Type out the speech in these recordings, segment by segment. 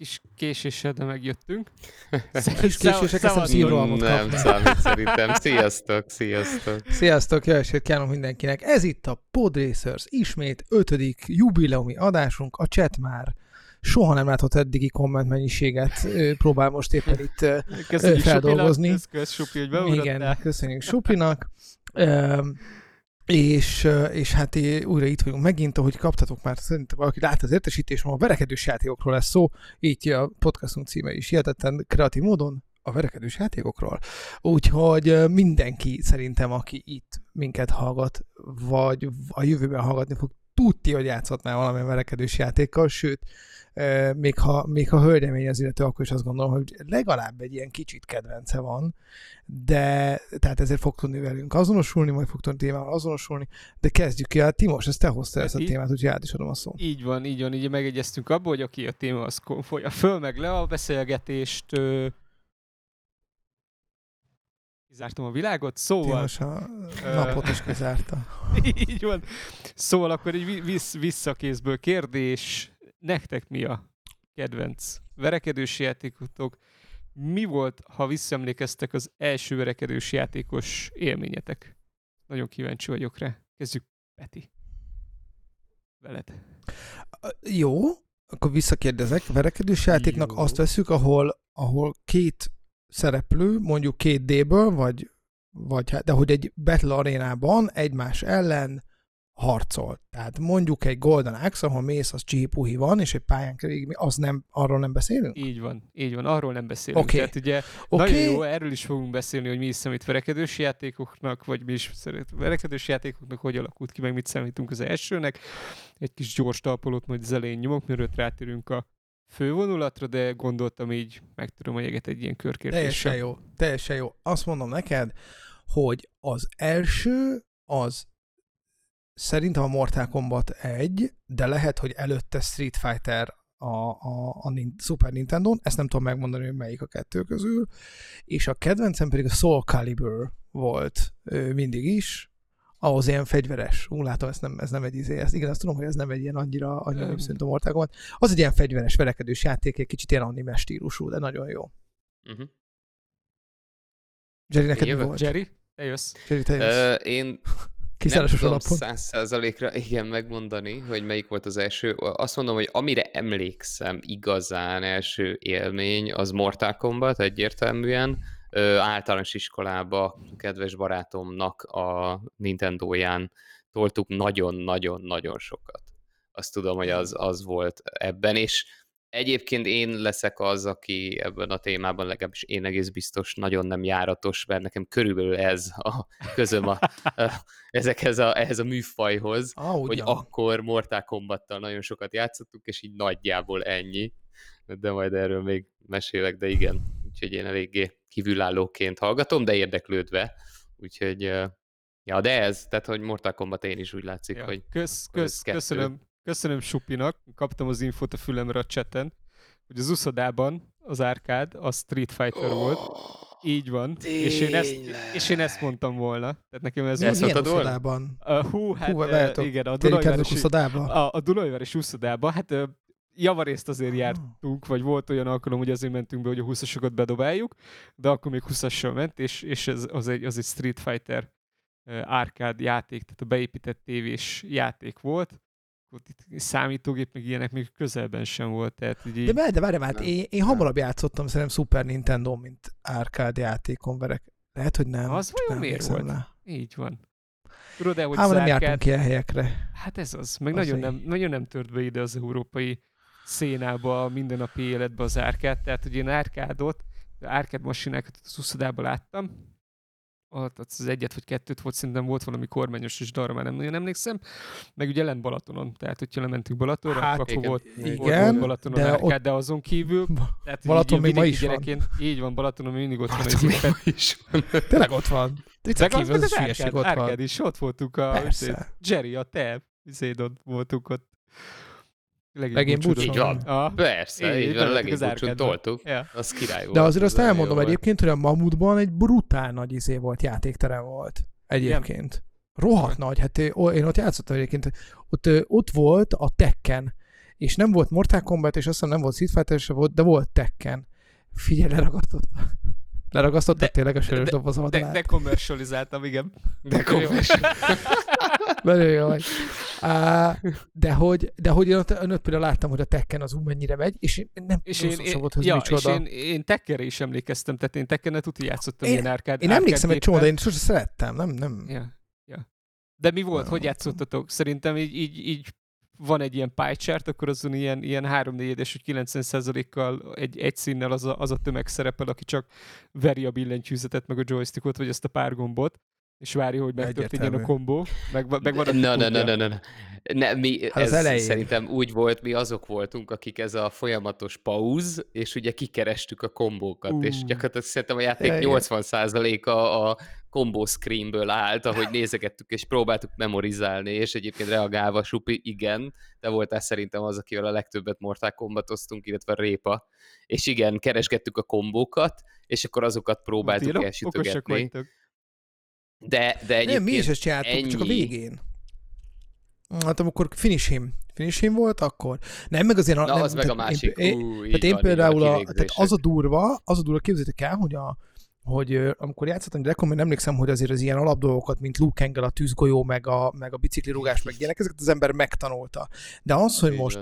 kis késéssel, de megjöttünk. Kis késések, ezt szívrohamot Nem számít szerintem. Sziasztok, sziasztok. Sziasztok, jó estét kívánok mindenkinek. Ez itt a Podracers ismét ötödik jubileumi adásunk. A chat már soha nem látott eddigi komment mennyiséget próbál most éppen itt Köszönjük feldolgozni. Supinak, kösz, Supi, hogy beugrottál. Igen, köszönjük Supinak. És, és hát újra itt vagyunk megint, ahogy kaptatok már, szerintem valaki látta az értesítés, ma a verekedős játékokról lesz szó, így a podcastunk címe is hihetetlen kreatív módon a verekedős játékokról. Úgyhogy mindenki szerintem, aki itt minket hallgat, vagy a jövőben hallgatni fog, tudti, hogy játszott már valamilyen verekedős játékkal, sőt, még ha, még ha hölgyemény az illető, akkor is azt gondolom, hogy legalább egy ilyen kicsit kedvence van, de tehát ezért fog tudni velünk azonosulni, majd fog tudni témával azonosulni, de kezdjük ki. Hát Timos, ezt te hoztál ezt a témát, úgyhogy át is adom a szót. Így van, így van, így megegyeztünk abból, hogy aki a téma, az folyja föl meg le a beszélgetést. Kizártam a világot, szóval... Timos a napot is kizárta. így van. Szóval akkor egy vi- vissz, visszakézből kérdés. Nektek mi a kedvenc verekedős játékotok? Mi volt, ha visszaemlékeztek az első verekedős játékos élményetek? Nagyon kíváncsi vagyok rá. Kezdjük, Peti. Veled. Jó, akkor visszakérdezek. Verekedős játéknak Jó. azt veszük, ahol, ahol két szereplő, mondjuk két D-ből, vagy, vagy hát, de hogy egy Battle arénában egymás ellen harcol. Tehát mondjuk egy Golden Axe, ahol mész, az csihipuhi van, és egy pályán végig, az nem, arról nem beszélünk? Így van, így van, arról nem beszélünk. Oké. Tehát ugye Oké, Nagyon jó, erről is fogunk beszélni, hogy mi is számít verekedős játékoknak, vagy mi is szeret verekedős játékoknak, hogy alakult ki, meg mit számítunk az elsőnek. Egy kis gyors talpolót majd az elején nyomok, mielőtt rátérünk a fővonulatra, de gondoltam így meg tudom a jeget egy ilyen körkérdéssel. Teljesen jó, teljesen jó. Azt mondom neked, hogy az első az szerintem a Mortal Kombat 1, de lehet, hogy előtte Street Fighter a, a, a Super Nintendo-n, ezt nem tudom megmondani, hogy melyik a kettő közül, és a kedvencem pedig a Soul Calibur volt mindig is, ahhoz ilyen fegyveres, úgy látom, ez nem, ez nem egy izé, ezt, igen, azt tudom, hogy ez nem egy ilyen annyira, annyira Nem. népszerű, mint a Mortal Kombat. Az egy ilyen fegyveres, verekedős játék, egy kicsit ilyen anime stílusú, de nagyon jó. Uh-huh. Jerry, neked mi volt? Jerry, te jössz. Jerry, te jössz. Ö, én nem Kiszárásos tudom száz százalékra igen megmondani, hogy melyik volt az első. Azt mondom, hogy amire emlékszem igazán első élmény, az Mortal Kombat egyértelműen. Ö, általános iskolába kedves barátomnak a Nintendo-ján toltuk nagyon-nagyon-nagyon sokat. Azt tudom, hogy az, az volt ebben, és egyébként én leszek az, aki ebben a témában legalábbis én egész biztos nagyon nem járatos, mert nekem körülbelül ez a közöm a, a, ezekhez a, ehhez a műfajhoz, Ah, hogy akkor Mortal Kombattal nagyon sokat játszottuk, és így nagyjából ennyi. De majd erről még mesélek, de igen. Úgyhogy én eléggé kívülállóként hallgatom, de érdeklődve. Úgyhogy, ja, de ez, tehát, hogy Mortal Kombat én is úgy látszik, Ja. hogy Kösz, kösz, kettő. köszönöm, köszönöm Supinak, kaptam az infót a fülemre a chaten, hogy az uszodában az árkád a Street Fighter volt. Így van. És én, ezt, és én ezt mondtam volna. Tehát nekem ez ezt Milyen mondtad volna? uszodában? Uh, hú, hát Hú, uh, várjátok, igen, a Tényleg kezdünk Dunajvárosi, uszodába? a, a Dunajvárosi úszodába, hát uh, javarészt azért jártunk, vagy volt olyan alkalom, hogy azért mentünk be, hogy a 20-asokat bedobáljuk, de akkor még 20-assal ment, és, és ez, az, egy, az egy Street Fighter árkád játék, tehát a beépített tévés játék volt. Ott itt számítógép, meg ilyenek még közelben sem volt. Tehát így, De várj, de várj, hát Nem. én, én hamarabb játszottam szerintem Super Nintendo, mint arcade játékon verek. Lehet, hogy nem. Az vajon nem miért volt? rá. így van. Tudod-e, hogy Hát, nem jártunk árkád, ilyen helyekre. Hát ez az. Meg Az nagyon nem, nagyon nem tört be ide az európai szénába, a mindennapi életbe az árkád. Tehát, hogy én árkádot, árkád masinákat az uszodában láttam, ott az egyet vagy kettőt volt, szerintem volt valami kormányos is, de arra már nem nagyon emlékszem. Meg ugye lent Balatonon, tehát hogyha lementünk Balatonra, Hát, akkor igen. volt, Igen, volt, Balatonon de árkád, ott- de azon kívül, tehát Balaton így, még ma is van. gyerekként, Így van, Balatonon még mindig ott van. Balaton még is van. Tényleg ott van. Meg az, az az árkád, ott van. árkád is, ott voltunk a Persze. Jerry, a te izédon voltunk ott. Legény Meg én. Így van. Ah, Persze, Így, így van, legény árkádba. toltuk. ja. Az király volt. De azért azt az elmondom egyébként, hogy a Mamutban egy brutál nagy izé volt, játékterem volt. Egyébként. Rohadt nagy. Hát én ott játszottam egyébként. Ott, ott volt a Tekken, és nem volt Mortal Kombat, és azt hiszem nem volt Street Fighter se volt, de volt Tekken. Figyelj, leragasztotta. Leragasztotta tényleg a sörös doboz De, oldalát. de commercializáltam, igen. De. Nagyon jó vagy. Á, de hogy, de hogy én ott, én ott például láttam, hogy a Tekken az úgy mennyire megy, és én nem És én, én, volt, hogy ja, és micsoda. én, én Tekkenre is emlékeztem, tehát én Tekkenet uti játszottam Én- ilyen árkád. Én emlékszem egy csomó, de én sose szerettem, nem, nem. Ja, ja. De mi volt? Nem Hogy játszottatok? Szerintem így, így, így van egy ilyen pie chart, akkor azon ilyen, ilyen 3 4 és 90%-kal egy, egy színnel az a, az a tömeg szerepel, aki csak veri a billentyűzetet, meg a joystickot, vagy ezt a pár gombot, és várja, hogy megtörténjen a kombó. Meg, meg van, Na, na, na, tudja. na, na, na. Ne, mi, Hát az ez elején. szerintem úgy volt, mi azok voltunk, akik ez a folyamatos pauz, és ugye kikerestük a kombókat, uh. és gyakorlatilag szerintem a játék igen. 80%-a a combo screenből állt, ahogy nézegettük, és próbáltuk memorizálni, és egyébként reagálva, Supi, igen, te voltál szerintem az, akivel a legtöbbet Mortal Kombatoztunk, illetve a Répa, és igen, keresgettük a kombókat, és akkor azokat próbáltuk okosak elsütögetni. De, de egyébként Nem, mi is ezt csináltuk, csak a ennyi. végén. Hát amikor finish him. Finish him volt, akkor. Nem, meg azért... Na, nem, az meg a másik. Én, Ú, én van, például, a, tehát az a durva, az a durva, képzeljétek el, hogy a, hogy amikor játszottam gyerekkorban, én emlékszem, hogy azért az ilyen alapdolgokat, mint Luke Engel, a tűzgolyó, meg a, meg a biciklirúgás, meg ilyenek, ezeket az ember megtanulta. De az, hogy most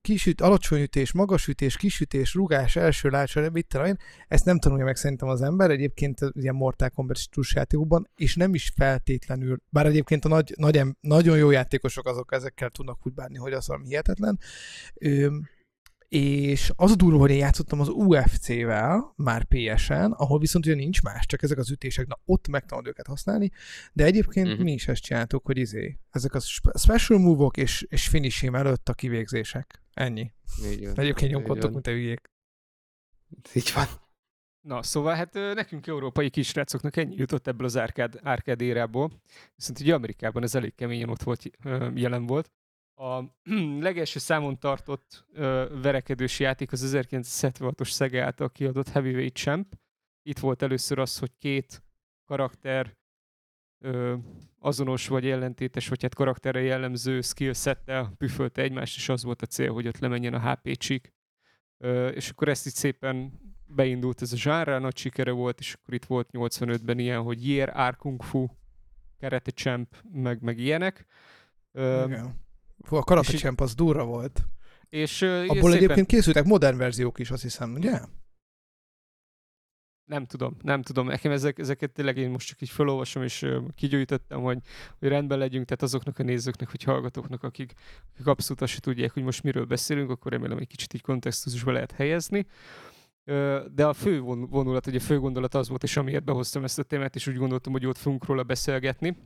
kisüt, alacsony ütés, magas ütés, kisütés, rugás, első látsó, mit tudom én, ezt nem tanulja meg szerintem az ember, egyébként ilyen Mortal Kombat játékokban, és nem is feltétlenül, bár egyébként a nagy, nagy, nagyon jó játékosok azok ezekkel tudnak úgy bánni, hogy az valami hihetetlen. Ö, és az a durva, hogy én játszottam az UFC-vel, már PS-en, ahol viszont ugye nincs más, csak ezek az ütések, na ott megtanulod őket használni, de egyébként uh-huh. mi is ezt csináltuk, hogy izé, ezek a spe- special move-ok és, és finishim előtt a kivégzések. Ennyi. Így van. Egyébként nyomkodtok, mint a hülyék. Így van. Na, szóval hát nekünk európai kisrácoknak ennyi jutott ebből az árkád, árkád érából, viszont ugye Amerikában ez elég keményen ott volt, jelen volt. A legelső számon tartott ö, verekedős játék az 1976-os Sega által kiadott Heavyweight Champ. Itt volt először az, hogy két karakter ö, azonos vagy ellentétes, vagy hát karakterre jellemző skillsettel püfölte egymást, és az volt a cél, hogy ott lemenjen a HP csík. Ö, és akkor ezt így szépen beindult ez a zsánra, nagy sikere volt, és akkor itt volt 85-ben ilyen, hogy Year Ar Kung Fu, Karate Champ, meg, meg ilyenek. Ö, Igen. Fú, a Karate és Champ az durva volt. és Abból szépen, egyébként készültek modern verziók is, azt hiszem, ugye? Nem tudom, nem tudom. Nekem ezek, ezeket tényleg én most csak így felolvasom, és kigyűjtöttem, hogy, hogy rendben legyünk, tehát azoknak a nézőknek, vagy hallgatóknak, akik, akik abszolút azt se tudják, hogy most miről beszélünk, akkor remélem egy kicsit így kontextusba lehet helyezni. De a fő von- vonulat, ugye a fő gondolat az volt, és amiért behoztam ezt a témát, és úgy gondoltam, hogy ott fogunk róla beszélgetni,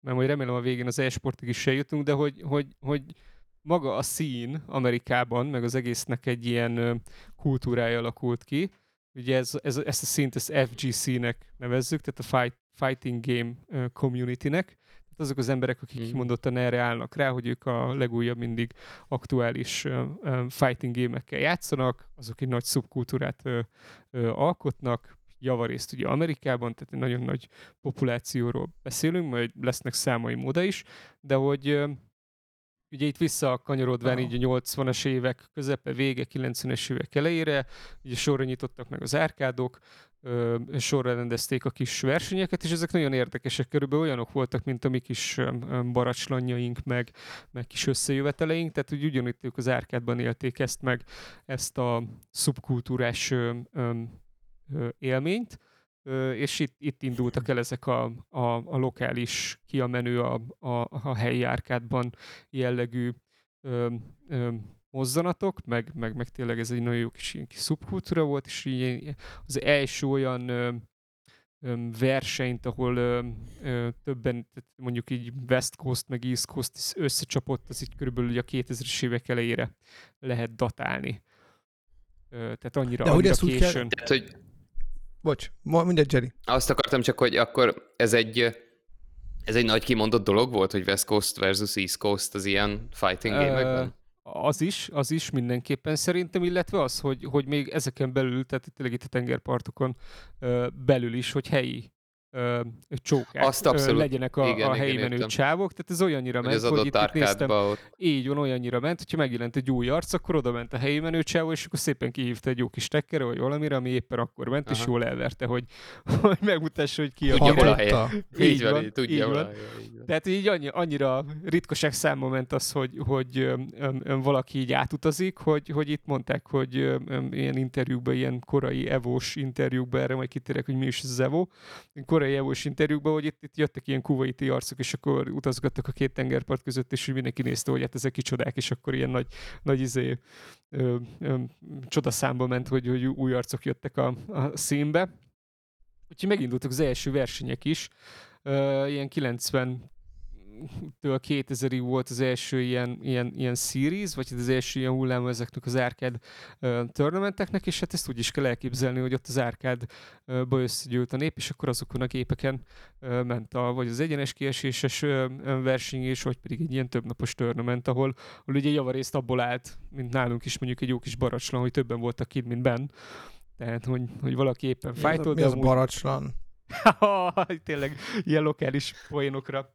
mert majd remélem a végén az e-sportig is eljutunk, de hogy, hogy, hogy maga a szín Amerikában, meg az egésznek egy ilyen kultúrája alakult ki. Ugye ez, ez, ezt a szint ezt FGC-nek nevezzük, tehát a Fight, Fighting Game Community-nek. Tehát azok az emberek, akik Mhm. kimondottan erre állnak rá, hogy ők a legújabb, mindig aktuális fighting gémekkel játszanak, azok egy nagy szubkultúrát alkotnak, javarészt ugye Amerikában, tehát egy nagyon nagy populációról beszélünk, majd lesznek számai móda is, de hogy ugye itt visszakanyarodván Wow. így a 80-as évek közepe, vége, 90-es évek elejére, ugye sorra nyitottak meg az árkádok, sorra rendezték a kis versenyeket, és ezek nagyon érdekesek, körülbelül olyanok voltak, mint a mi kis baracslanyaink, meg, meg kis összejöveteleink, tehát úgy ugyanitt ők az árkádban élték ezt meg, ezt a szubkultúrás élményt, és itt, itt indultak el ezek a, a, a lokális, ki a a, a, helyi árkádban jellegű ö, ö, mozzanatok, meg, meg, meg tényleg ez egy nagyon jó kis, kis szubkultúra volt, és így az első olyan ö, versenyt, ahol ö, ö, többen, tehát mondjuk így West Coast meg East Coast is összecsapott, az így körülbelül a 2000-es évek elejére lehet datálni. Ö, tehát annyira, De hogy annyira ezt úgy kell- későn. Tehát, hogy Bocs, mindjárt Jerry. azt akartam csak, hogy akkor ez egy, ez egy nagy kimondott dolog volt, hogy West Coast versus East Coast az ilyen fighting gémekben? Az is, az is mindenképpen szerintem, illetve az, hogy, hogy még ezeken belül, tehát tényleg itt a tengerpartokon belül is, hogy helyi ö, csókák Azt abszolút. ö, legyenek a, Igen, a igen, helyi menő értem. csávok, tehát ez olyannyira Hogy ment, hogy adott itt, itt néztem, ott. így van, olyannyira ment, hogyha megjelent egy új arc, akkor oda ment a helyi menő csávó, és akkor szépen kihívta egy jó kis tekkerre, vagy valamire, ami éppen akkor ment, Aha. és jól elverte, hogy, hogy megmutassa, hogy ki a Tudja, hol a király. helye. Így van, van, így tudja, így van. helye, így van. Tehát így annyi, annyira ritkaság számba ment az, hogy, hogy öm, öm, öm, valaki így átutazik, hogy, hogy itt mondták, hogy öm, öm, ilyen interjúkban, ilyen korai evós interjúkban, erre majd kitérek, hogy mi is az evo, korai evós interjúkban, hogy itt, itt jöttek ilyen kuvaiti arcok, és akkor utazgattak a két tengerpart között, és mindenki nézte, hogy hát ezek kicsodák, és akkor ilyen nagy, nagy izé, ö, ö, csodaszámba ment, hogy, hogy új arcok jöttek a, a színbe. Úgyhogy megindultak az első versenyek is. Ö, ilyen 90 től 2000-ig volt az első ilyen, ilyen, ilyen series, vagy az első ilyen hullám ezeknek az árkád uh, tournamenteknek, és hát ezt úgy is kell elképzelni, hogy ott az árkádba összegyűlt a nép, és akkor azokon a gépeken uh, ment a, vagy az egyenes kieséses uh, verseny, és vagy pedig egy ilyen többnapos tournament, ahol, ahol ugye javarészt abból állt, mint nálunk is mondjuk egy jó kis baracslan, hogy többen voltak kint, mint Ben. Tehát, hogy, hogy valaki éppen fájtolt, mi az amúgy- baracslan? Tényleg ilyen lokális poénokra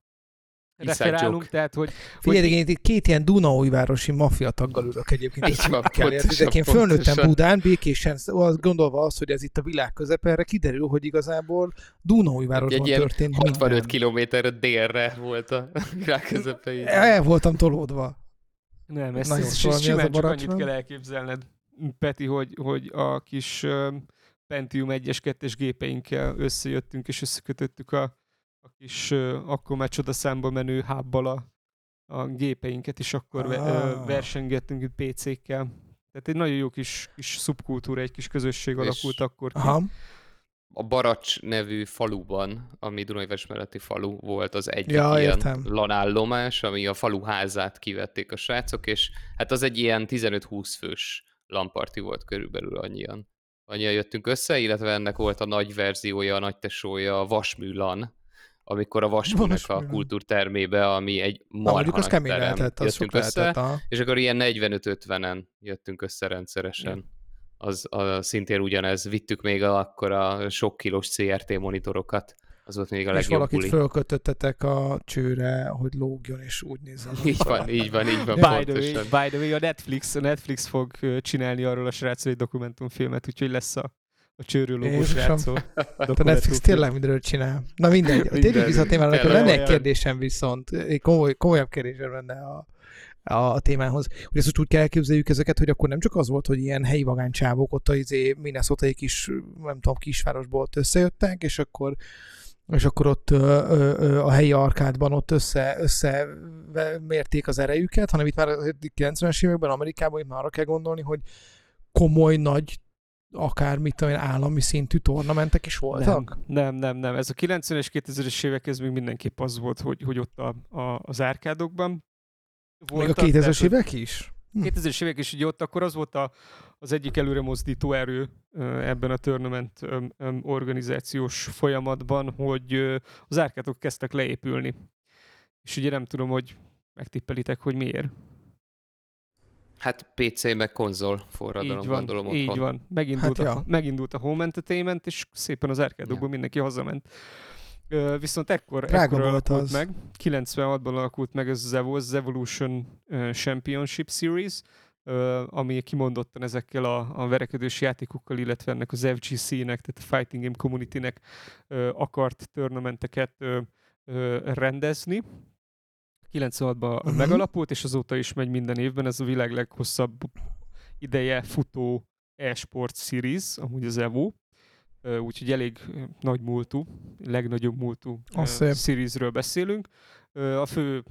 referálunk, tehát, hogy Figyelj, én itt két ilyen Dunaújvárosi maffia taggal ülök egyébként. Így van, kell pontosan, De én fölnőttem. Budán, békésen, azt gondolva azt, hogy ez itt a világ közepe, erre kiderül, hogy igazából Dunaújvárosban Egy ilyen történt 65 minden. kilométerre délre volt a világ közepei. El voltam tolódva. Nem, ezt, Nagyon ezt szóval az simán csak annyit kell elképzelned, Peti, hogy, hogy a kis uh, Pentium 1-es, 2-es gépeinkkel összejöttünk és összekötöttük a, a kis uh, akkor már csodaszámba menő hábbal a, a gépeinket, és akkor ve, Ah. versengettünk itt PC-kkel. Tehát egy nagyon jó kis, kis szubkultúra, egy kis közösség És- alakult akkor ki. Aha. a Baracs nevű faluban, ami Dunajves melletti falu volt, az egyik Ja, ilyen értem. lanállomás, ami a falu házát kivették a srácok, és hát az egy ilyen 15-20 fős lamparti volt körülbelül annyian. Annyian jöttünk össze, illetve ennek volt a nagy verziója, a nagy tesója, a Vasműlan, amikor a Vasműnek a kultúrtermébe, ami egy marha mondjuk az kemény terem, lehetett, az jöttünk össze, lehetett. Aha. és akkor ilyen 45-50-en jöttünk össze rendszeresen. Az, az szintén ugyanez, vittük még a, akkor a sok kilós CRT monitorokat, az volt még a És legjobb valakit buli. fölkötöttetek a csőre, hogy lógjon, és úgy nézzen. Így van, így van, így van, By the, way, by the way, a Netflix, a Netflix fog csinálni arról a srácról egy dokumentumfilmet, úgyhogy lesz a, a Jézusom. srácról. A Netflix tényleg mindenről csinál. Na mindegy. Minden. Tényleg visszatérve, akkor Tényleg lenne egy kérdésem viszont, egy komoly, komolyabb kérdésem lenne a, a, a témához. Hogy ezt úgy kell elképzeljük ezeket, hogy akkor nem csak az volt, hogy ilyen helyi vagáncsávok ott az izé minnesota kis, nem tudom, kisvárosból ott összejöttek, és akkor és akkor ott ö, ö, ö, a helyi arkádban ott össze, össze mérték az erejüket, hanem itt már a 90-es években Amerikában itt már arra kell gondolni, hogy komoly, nagy, akár mit én, állami szintű tornamentek is voltak. Nem, nem, nem, nem. Ez a 90-es, 2000-es évek, ez még mindenképp az volt, hogy, hogy ott a, a, az árkádokban Még a voltak, 2000-es tehát, hogy évek is? Hm. 2000-es évek is ugye ott akkor az volt a, az egyik előre mozdító erő ebben a tournament organizációs folyamatban, hogy az árkádok kezdtek leépülni. És ugye nem tudom, hogy megtippelitek, hogy miért. Hát PC meg konzol forradalom, így van, gondolom így otthon. van. Megindult, Hát a, ja. megindult a home entertainment, és szépen az árkádokból mindenki hazament. Ö, viszont ekkor, Drága ekkor alakult az. meg, 96-ban alakult meg ez az EVO, az Evolution Championship Series, ö, ami kimondottan ezekkel a, a verekedős játékokkal, illetve ennek az FGC-nek, tehát a Fighting Game Community-nek ö, akart ö, rendezni. 96-ban Mhm. megalapult, és azóta is megy minden évben. Ez a világ leghosszabb ideje futó e-sport series, amúgy az EVO. Úgyhogy elég nagy múltú, legnagyobb múltú seriesről beszélünk. A fő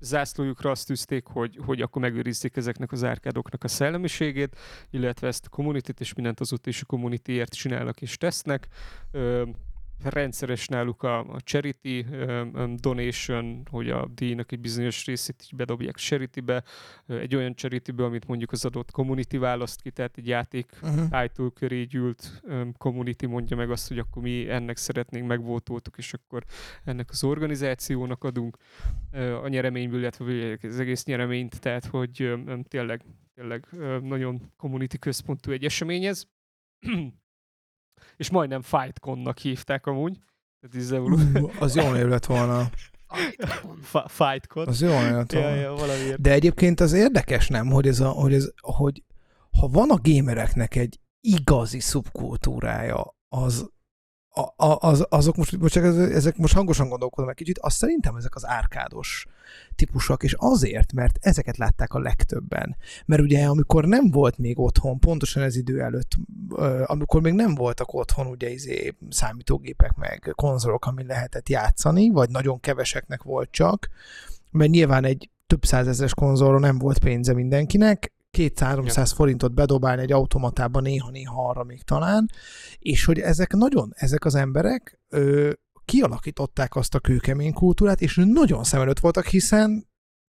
zászlójukra azt tűzték, hogy, hogy akkor megőrizzék ezeknek az árkádoknak a szellemiségét, illetve ezt a community és mindent azóta is a communityért csinálnak és tesznek. Rendszeres náluk a, a charity donation, hogy a díjnak egy bizonyos részét így bedobják a charitybe, egy olyan charitybe, amit mondjuk az adott community választ ki, tehát egy játék Uh-huh. title köré gyűlt um, community mondja meg azt, hogy akkor mi ennek szeretnénk, megvótoltuk, és akkor ennek az organizációnak adunk uh, a nyereményből, illetve az egész nyereményt, tehát hogy um, tényleg, tényleg um, nagyon community központú egy esemény ez. És majdnem FightCon-nak hívták amúgy, Tehát így az Evo... Uh, az jól név lett volna. Fa- Fight Code. Az jól név lett Ja, volna. ja, valamiért. De egyébként az érdekes, nem, hogy ez a, hogy ez, hogy ha van a gémereknek egy igazi szubkultúrája, az, a, az, azok most, most csak ez- ezek most hangosan gondolkodom egy kicsit, azt szerintem ezek az árkádos típusok, és azért, mert ezeket látták a legtöbben. Mert ugye amikor nem volt még otthon, pontosan ez idő előtt, amikor még nem voltak otthon ugye izé, számítógépek meg konzolok, amin lehetett játszani, vagy nagyon keveseknek volt csak, mert nyilván egy több százezres konzolra nem volt pénze mindenkinek, 200-300 forintot bedobálni egy automatába néha-néha arra még talán, és hogy ezek nagyon, ezek az emberek ö, kialakították azt a kőkemény kultúrát, és nagyon szem előtt voltak, hiszen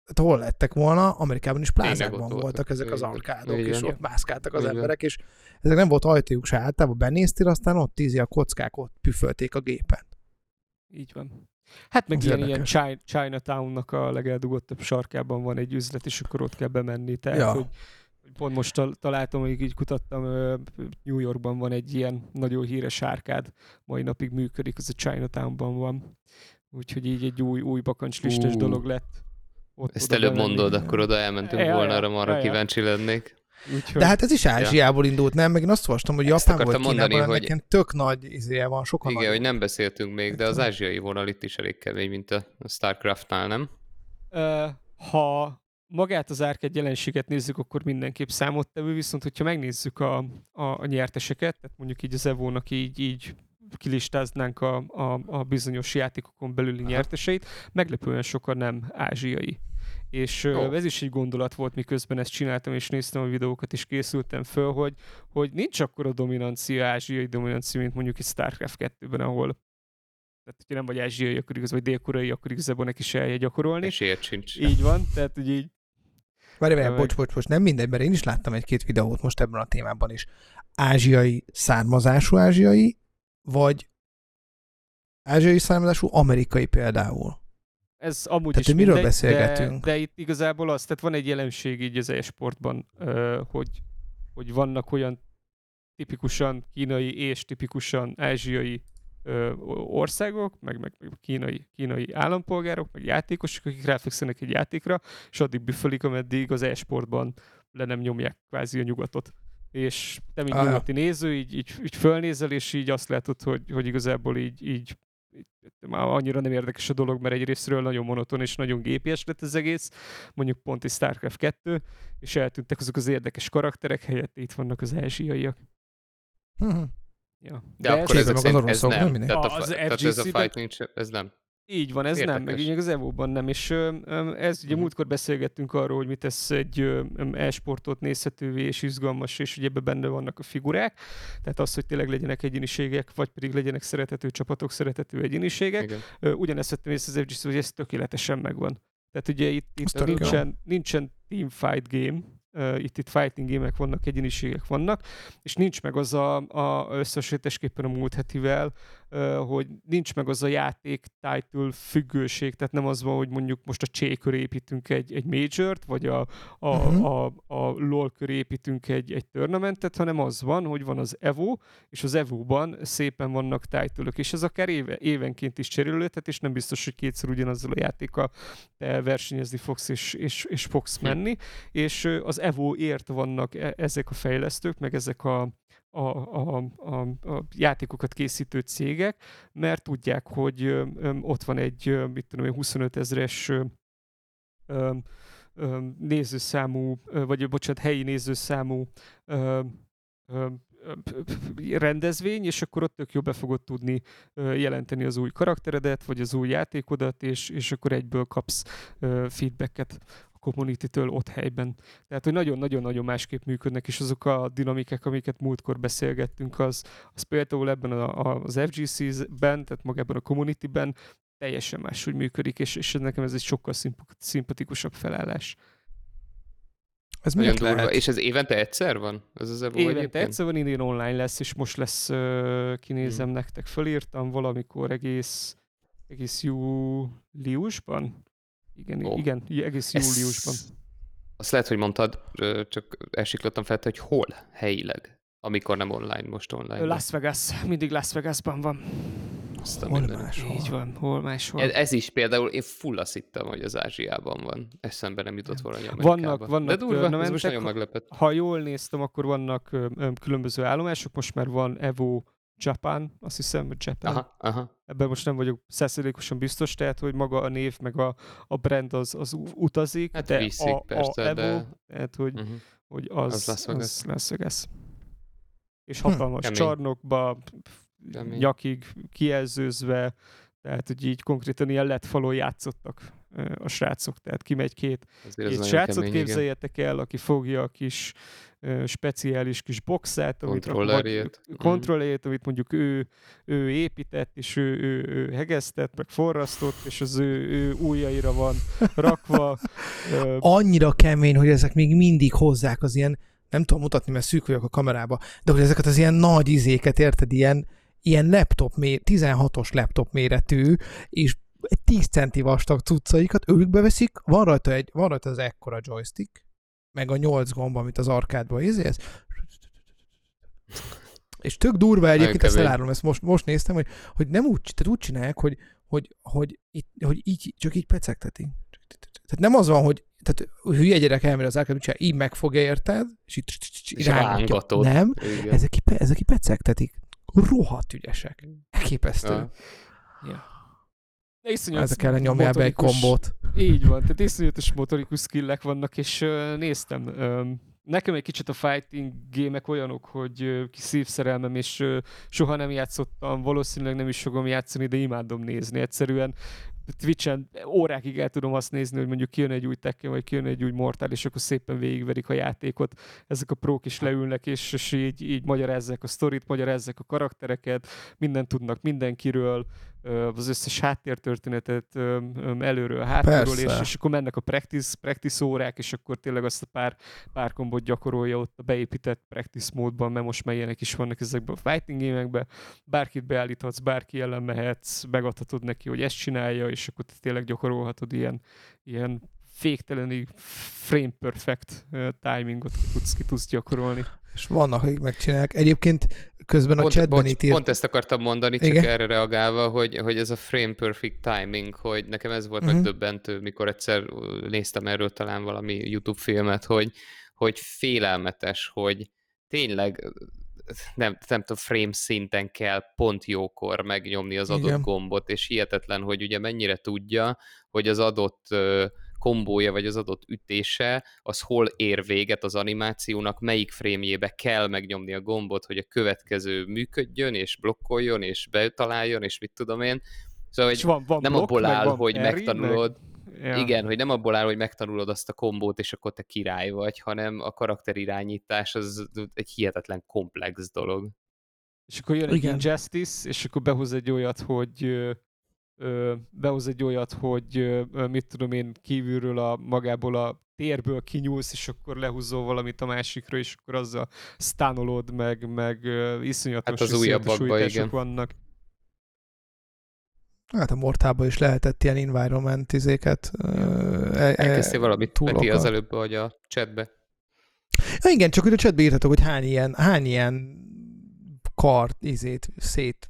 hát hol lettek volna, Amerikában is plázákban voltak, voltak. ezek az Igen. és ott mászkáltak az Igen. emberek, és ezek nem volt ajtójuk se, általában benéztél, aztán ott tízi a kockák, ott püfölték a gépen. Így van. Hát meg ilyen, ilyen érdekes. Chi- Chinatown-nak a legeldugottabb sarkában van egy üzlet, és akkor ott kell bemenni. Tehát, Ja. hogy, pont most tal- találtam, hogy így kutattam, New Yorkban van egy ilyen nagyon híres árkád, mai napig működik, az a Chinatownban van. Úgyhogy így egy új, új bakancslistes Ú. dolog lett. Ott Ezt előbb mondod, akkor oda elmentünk Ja, volna, arra marra ja. kíváncsi lennék. Úgyhogy, De hát ez is Ázsiából indult, nem? Meg én azt olvastam, hogy Ezt akartam Kínában mondani, ennek hogy- ilyen tök nagy izéje van, sokan Igen, nagyobb. hogy nem beszéltünk még, de az ázsiai vonal itt is elég kemény, mint a Starcraftnál, nem? Ha magát az árked jelenséget nézzük, akkor mindenképp számottevő, viszont hogyha megnézzük a, a, a nyerteseket, tehát mondjuk így az Evo-nak így, így kilistáznánk a, a, a bizonyos játékokon belüli Aha. nyerteseit, meglepően sokan nem ázsiai. És oh. ez is egy gondolat volt, miközben ezt csináltam, és néztem a videókat, és készültem föl, hogy, hogy nincs akkora dominancia, ázsiai dominancia, mint mondjuk egy StarCraft 2-ben, ahol tehát, hogyha nem vagy ázsiai, akkor igaz, vagy dél-koreai, akkor igazából neki se elje gyakorolni. Esélyed sincs. Így van, tehát hogy így Várj, várj, Meg- bocs, bocs, bocs, nem mindegy, mert én is láttam egy-két videót most ebben a témában is. Ázsiai származású ázsiai, vagy ázsiai származású amerikai például. Ez amúgy Tehát, is miről mindegy, beszélgetünk? De, de itt igazából az, tehát van egy jelenség így az e-sportban, hogy, hogy vannak olyan tipikusan kínai és tipikusan ázsiai ö, országok, meg, meg, meg kínai, kínai állampolgárok, meg játékosok, akik ráfekszenek egy játékra, és addig büfölik, ameddig az e-sportban le nem nyomják kvázi a nyugatot. És te, mint Aha. nyugati néző, így, így, így fölnézel, és így azt látod, hogy, hogy igazából így így már annyira nem érdekes a dolog, mert egyrésztről nagyon monoton és nagyon gépies lett az egész, mondjuk pont egy StarCraft 2, és eltűntek azok az érdekes karakterek, helyett itt vannak az ázsiaiak. Hm. Ja. De, akkor ez- ezek az szerint ez nem. Tehát, a, Az tehát ez a fight nincs, ez nem. Így van, ez nem, meg Érdekes. így az Evo-ban nem, és ez ugye Mhm. múltkor beszélgettünk arról, hogy mit tesz egy e-sportot nézhetővé és izgalmas, és ugye ebben benne vannak a figurák, tehát az, hogy tényleg legyenek egyéniségek, vagy pedig legyenek szerethető csapatok, szerethető egyéniségek. Igen. Ugyanezt vettem észre az FGC, hogy ez tökéletesen megvan. Tehát ugye itt, itt jó. nincsen, nincsen team fight game, itt, itt fighting gémek vannak, egyéniségek vannak, és nincs meg az a, a összehasonlításképpen a múlt hetivel, hogy nincs meg az a játék title függőség, tehát nem az van, hogy mondjuk most a Ché köré építünk egy, egy majort, vagy a, a, Mhm. a, a LoL köré építünk egy, egy tournamentet, hanem az van, hogy van az EVO, és az EVO-ban szépen vannak title és ez akár éve, évenként is cserélődhet, és nem biztos, hogy kétszer ugyanazzal a játékkal te versenyezni fogsz, és, és, és fogsz Hm. menni, és az EVO-ért vannak e- ezek a fejlesztők, meg ezek a, a, a, a, a játékokat készítő cégek, mert tudják, hogy ott van egy, mit tudom én, 25 ezres nézőszámú, vagy bocsánat, helyi nézőszámú rendezvény, és akkor ott tök jó be fogod tudni jelenteni az új karakteredet, vagy az új játékodat, és, és akkor egyből kapsz feedbacket community-től ott helyben. Tehát, hogy nagyon-nagyon-nagyon másképp működnek, és azok a dinamikák, amiket múltkor beszélgettünk, az, az például ebben a, a, az FGC-ben, tehát magában a community-ben teljesen máshogy működik, és, és nekem ez egy sokkal szimp- szimpatikusabb felállás. Ez Nagyon miért durva. lehet? És ez évente egyszer van? Ez az Evo Évente egyébként? egyszer van, idén online lesz, és most lesz, kinézem Hmm. nektek, fölírtam valamikor egész, egész júliusban. Igen, Ó. igen, egész Ez- júliusban. Azt lehet, hogy mondtad, csak elsiklottam fel, hogy hol helyileg, amikor nem online, most online. Las Vegas, mindig Las Vegasban van. azt a Hol mindenit. máshol? Így van, hol máshol. Ez, ez is például, én full azt hittem, hogy az Ázsiában van. Eszembe nem jutott volna, hogy Amerikában. Vannak- vannak De durva, ez tournamentek, most nagyon ha- meglepett. Ha jól néztem, akkor vannak különböző állomások, most már van Evo Japan, azt hiszem, vagy Japan. Aha, aha. Ebben most nem vagyok százszerékosan biztos, tehát hogy maga a név, meg a, a brand az, az utazik, Hát de viszik, a, persze, a Evo, de- tehát hogy, Uh-huh. hogy az, Az Vegas. az. És Hm, hatalmas kemény. csarnokba, Kemény. nyakig kijelzőzve, tehát hogy így konkrétan ilyen lett falon játszottak a srácok, tehát kimegy két Azért Két srácot kemény, igen. képzeljetek el, aki fogja a kis speciális kis boxát, amit Kontrollerjét. vagy- Mhm. amit mondjuk ő, ő épített, és ő, ő, ő hegesztett, meg forrasztott, és az ő, ő ujjaira van rakva. Annyira kemény, hogy ezek még mindig hozzák az ilyen, nem tudom mutatni, mert szűk vagyok a kamerába, de hogy ezeket az ilyen nagy izéket, érted, ilyen, ilyen laptop, mér, 16-os laptop méretű, és egy 10 centi vastag cuccaikat ők beveszik, van rajta, egy, van rajta az ekkora joystick, meg a 8 gomb, amit az arkádban izélsz, és tök durva egyébként, ezt elárulom, ezt most, most néztem, hogy, hogy nem úgy, tehát úgy csinálják, hogy, hogy, hogy, itt, hogy így, csak így pecegtetik. Tehát nem az van, hogy tehát hülye gyerek elmegy az árkád, így megfogja, érted? És rángatja. rángatod. Nem, ezek ezek pecegtetik. Rohadt ügyesek. Elképesztő. Ja. ja. Iszonyat Ezek ellen nyomjál be egy kombót. Így van, tehát iszonyatos motorikus skillek vannak, és uh, néztem. Um, nekem egy kicsit a fighting gémek olyanok, hogy uh, szívszerelmem, és uh, soha nem játszottam, valószínűleg nem is fogom játszani, de imádom nézni. Egyszerűen Twitch-en órákig el tudom azt nézni, hogy mondjuk kijön egy új Tekken, vagy kijön egy új Mortal, és akkor szépen végigverik a játékot. Ezek a prók is leülnek, és, és így, így magyarázzák a sztorit, magyarázzák a karaktereket, mindent tudnak mindenkiről, az összes háttértörténetet előről, hátulról, és, és akkor mennek a practice, practice órák, és akkor tényleg azt a pár, pár kombot gyakorolja ott a beépített practice módban, mert most már ilyenek is vannak ezekben a fighting gémekben, bárkit beállíthatsz, bárki ellen mehetsz, megadhatod neki, hogy ezt csinálja, és akkor tényleg gyakorolhatod ilyen, ilyen féktelenig frame perfect timingot ki tudsz, ki tudsz gyakorolni. És vannak, akik megcsinálják. Egyébként közben a Pont, chatben bocs, itt írt. pont ezt akartam mondani, csak Igen. erre reagálva, hogy, hogy ez a frame perfect timing, hogy nekem ez volt uh-huh. megdöbbentő, mikor egyszer uh, néztem erről talán valami YouTube filmet, hogy, hogy félelmetes, hogy tényleg uh, nem, nem tudom, frame szinten kell pont jókor megnyomni az adott Igen. gombot, és hihetetlen, hogy ugye mennyire tudja, hogy az adott ö, kombója, vagy az adott ütése, az hol ér véget az animációnak, melyik frémjébe kell megnyomni a gombot, hogy a következő működjön, és blokkoljon, és betaláljon, és mit tudom én. Szóval, hogy van, van nem blokk, abból áll, van hogy megtanulod, Meg... Ja. igen, hogy nem abból áll, hogy megtanulod azt a kombót, és akkor te király vagy, hanem a karakterirányítás az egy hihetetlen komplex dolog. És akkor jön egy Igen. Injustice, és akkor behoz egy olyat, hogy behoz egy olyat, hogy mit tudom én, kívülről a magából a térből kinyúlsz, és akkor lehúzol valamit a másikra, és akkor azzal stánolod meg, meg iszonyatos, Hát az újítások vannak. Hát a Mortában is lehetett ilyen environment izéket. e- e- Elkezdtél valamit, Peti, túlokat. az előbb, hogy a chatbe. Ja, igen, csak hogy a chatbe írtatok, hogy hány ilyen, hány ilyen kart, izét szét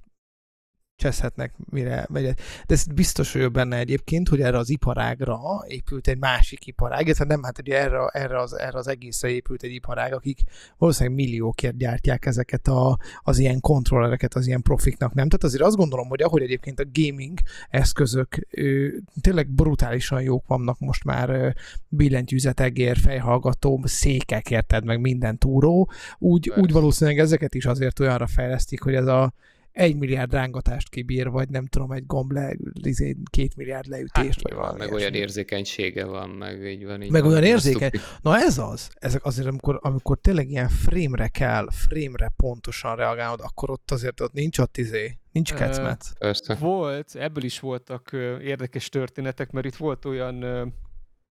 cseszhetnek, mire megy. De ez biztos vagyok benne egyébként, hogy erre az iparágra épült egy másik iparág, ez nem, hát ugye erre, erre, az, erre az egészre épült egy iparág, akik valószínűleg milliókért gyártják ezeket a, az ilyen kontrollereket az ilyen profiknak, nem? Tehát azért azt gondolom, hogy ahogy egyébként a gaming eszközök ő, tényleg brutálisan jók vannak most már billentyűzetegér, fejhallgató, székek, érted, meg minden túró, úgy, Persze. úgy valószínűleg ezeket is azért olyanra fejlesztik, hogy ez a egy milliárd rángatást kibír, vagy nem tudom, egy gomb le, izé, két milliárd leütést, vagy nyilván, valami meg ilyesmi. olyan érzékenysége van, meg így van. Így Meg van. olyan érzékeny. Na ez az. Ezek azért, amikor, amikor tényleg ilyen frame-re kell, frame-re pontosan reagálnod, akkor ott azért ott nincs ott izé, nincs kecmet. Volt, ebből is voltak érdekes történetek, mert itt volt olyan, ö,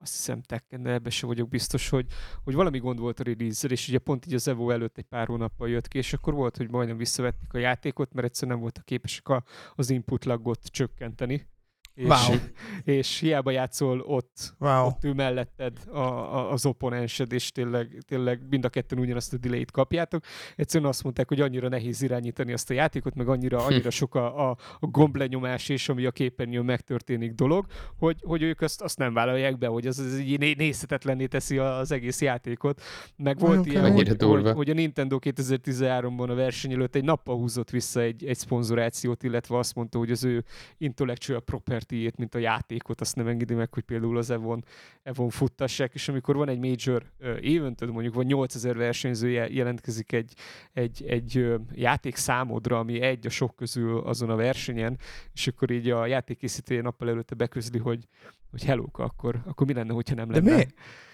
azt hiszem Tekken, de ebben sem vagyok biztos, hogy, hogy valami gond volt a release és ugye pont így az Evo előtt egy pár hónappal jött ki, és akkor volt, hogy majdnem visszavették a játékot, mert egyszerűen nem voltak képesek a, az input lagot csökkenteni. És, Wow. és hiába játszol ott, Wow. ott ül melletted a, a, az opponensed, és tényleg, tényleg mind a ketten ugyanazt a delay-t kapjátok. Egyszerűen azt mondták, hogy annyira nehéz irányítani azt a játékot, meg annyira, annyira sok a, a, a gomblenyomás és ami a képernyőn megtörténik dolog, hogy, hogy ők azt, azt nem vállalják be, hogy az, az így né- nézhetetlenné teszi az egész játékot. Meg volt Nagyon ilyen, hogy, hogy, hogy a Nintendo 2013-ban a verseny előtt egy nappal húzott vissza egy, egy szponzorációt, illetve azt mondta, hogy az ő intellectual property-ét, mint a játékot, azt nem engedi meg, hogy például az Evon, Evon futtassák, és amikor van egy major evented, mondjuk van 8000 versenyző je- jelentkezik egy, egy, egy játék számodra, ami egy a sok közül azon a versenyen, és akkor így a játékkészítője nappal előtte beközli, hogy hogy hello akkor, akkor mi lenne, hogyha nem De lenne? mi?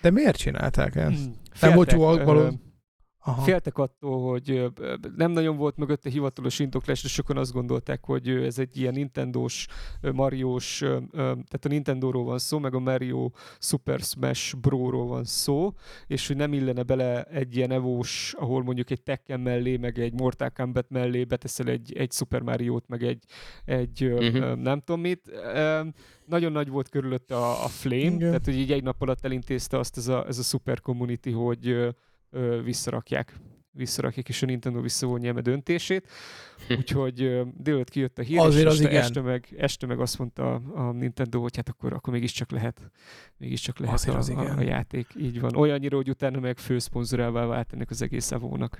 De miért csinálták ezt? Hmm, Nem volt jó alkalom? Aha. Féltek attól, hogy nem nagyon volt mögötte hivatalos indoklás, de sokan azt gondolták, hogy ez egy ilyen Nintendo-s, ö, Mario-s, tehát a Nintendo-ról van szó, meg a Mario Super Smash Bro-ról van szó, és hogy nem illene bele egy ilyen evós, ahol mondjuk egy Tekken mellé, meg egy Mortal Kombat mellé beteszel egy, egy Super Mario-t, meg egy, egy ö, nem tudom mit. Nagyon nagy volt körülötte a, a flame, Igen. tehát hogy így egy nap alatt elintézte azt ez a, ez a super community, hogy ö, visszarakják visszarakják, és a Nintendo visszavonja eme döntését. Úgyhogy ö, délőtt kijött a hír, Azért és az este, igen. este, meg, este meg azt mondta a, a Nintendo, hogy hát akkor, akkor mégiscsak lehet, mégiscsak lehet Azért a, az a, igen. a, játék. Így van. Olyannyira, hogy utána meg főszponzorává vált ennek az egész a Nintendo.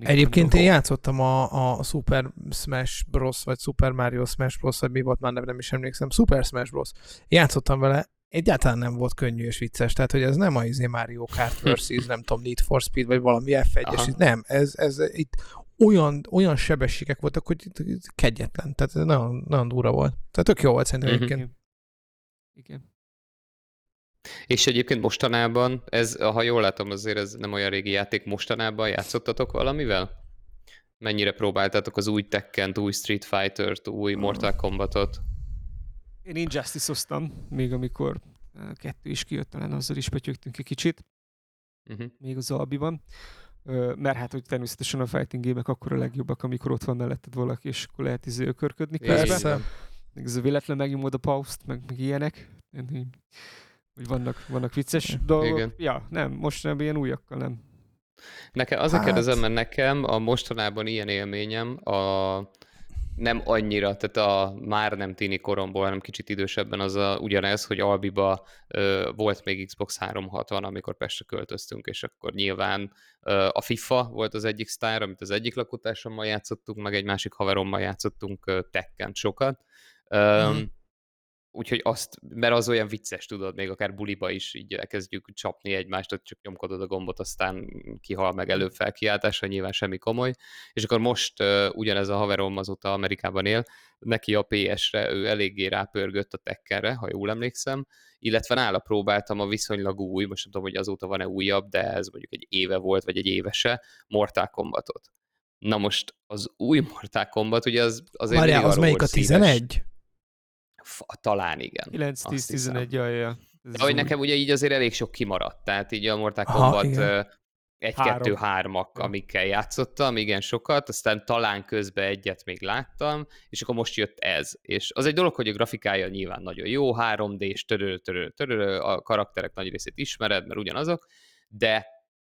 Egyébként én játszottam a, a Super Smash Bros. vagy Super Mario Smash Bros. vagy mi volt, már nem, nem is emlékszem. Super Smash Bros. Játszottam vele, egyáltalán nem volt könnyű és vicces, tehát hogy ez nem a izé Mario Kart versus nem tudom, Need for Speed, vagy valami F1-es, Aha. itt nem, ez, ez itt olyan, olyan sebességek voltak, hogy kegyetlen, tehát ez nagyon, nagyon durva volt. Tehát tök jó volt szerintem Mhm. egyébként. Igen. Igen. És egyébként mostanában, ez, ha jól látom, azért ez nem olyan régi játék, mostanában játszottatok valamivel? Mennyire próbáltátok az új Tekkent, új Street Fighter-t, új Mortal Kombatot? Én Injustice-oztam, még amikor kettő is kijött, talán azzal is pötyögtünk egy kicsit. Uh-huh. még az albiban. Mert hát, hogy természetesen a fighting gémek akkor a legjobbak, amikor ott van melletted valaki, és akkor lehet izé ökörködni közben. Persze. Meg ez a véletlen megnyomod a pauszt, meg, meg ilyenek. Hogy vannak, vannak vicces dolgok. Igen. Ja, nem, most nem ilyen újakkal nem. Nekem azért Hát- hát... kérdezem, mert nekem a mostanában ilyen élményem a nem annyira, tehát a már nem tini koromból, hanem kicsit idősebben az a, ugyanez, hogy Albiba ö, volt még Xbox 360, amikor Pestre költöztünk, és akkor nyilván ö, a FIFA volt az egyik sztár, amit az egyik lakótársammal játszottunk, meg egy másik haverommal játszottunk ö, Tekken sokat. Ö, Mhm. Úgyhogy azt, mert az olyan vicces, tudod, még akár buliba is így elkezdjük csapni egymást, hogy csak nyomkodod a gombot, aztán kihal meg előbb felkiáltásra, nyilván semmi komoly. És akkor most uh, ugyanez a haverom azóta Amerikában él, neki a PS-re ő eléggé rápörgött a Tekkenre, ha jól emlékszem, illetve nála próbáltam a viszonylag új, most nem tudom, hogy azóta van-e újabb, de ez mondjuk egy éve volt, vagy egy évese, Mortal Kombatot. Na most az új Mortal Kombat, ugye az azért Várjál, az melyik a volt színes. 11? Fa- Talán igen. 9, 10, Azt hiszem. 11, jaj, jaj. De hogy nekem ugye így azért elég sok kimaradt, tehát így a Mortal Kombat ö, egy, Három. kettő, hármak, amikkel játszottam, igen sokat, aztán talán közben egyet még láttam, és akkor most jött ez. És az egy dolog, hogy a grafikája nyilván nagyon jó, 3D-s, törő, törő, törő, a karakterek nagy részét ismered, mert ugyanazok, de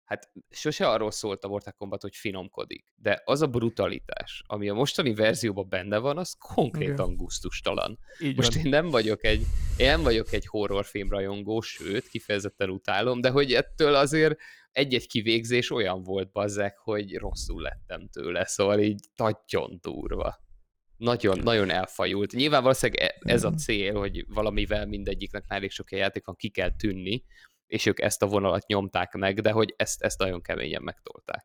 hát sose arról szólt a Mortal Kombat, hogy finomkodik, de az a brutalitás, ami a mostani verzióban benne van, az konkrétan gusztustalan. Így Most van. én nem vagyok egy, én nem vagyok egy horrorfilm rajongó, sőt, kifejezetten utálom, de hogy ettől azért egy-egy kivégzés olyan volt bazzek, hogy rosszul lettem tőle, szóval így nagyon durva. Nagyon, nagyon elfajult. Nyilván valószínűleg e- ez a cél, hogy valamivel mindegyiknek már elég sok játék van, ki kell tűnni, és ők ezt a vonalat nyomták meg, de hogy ezt, ezt nagyon keményen megtolták.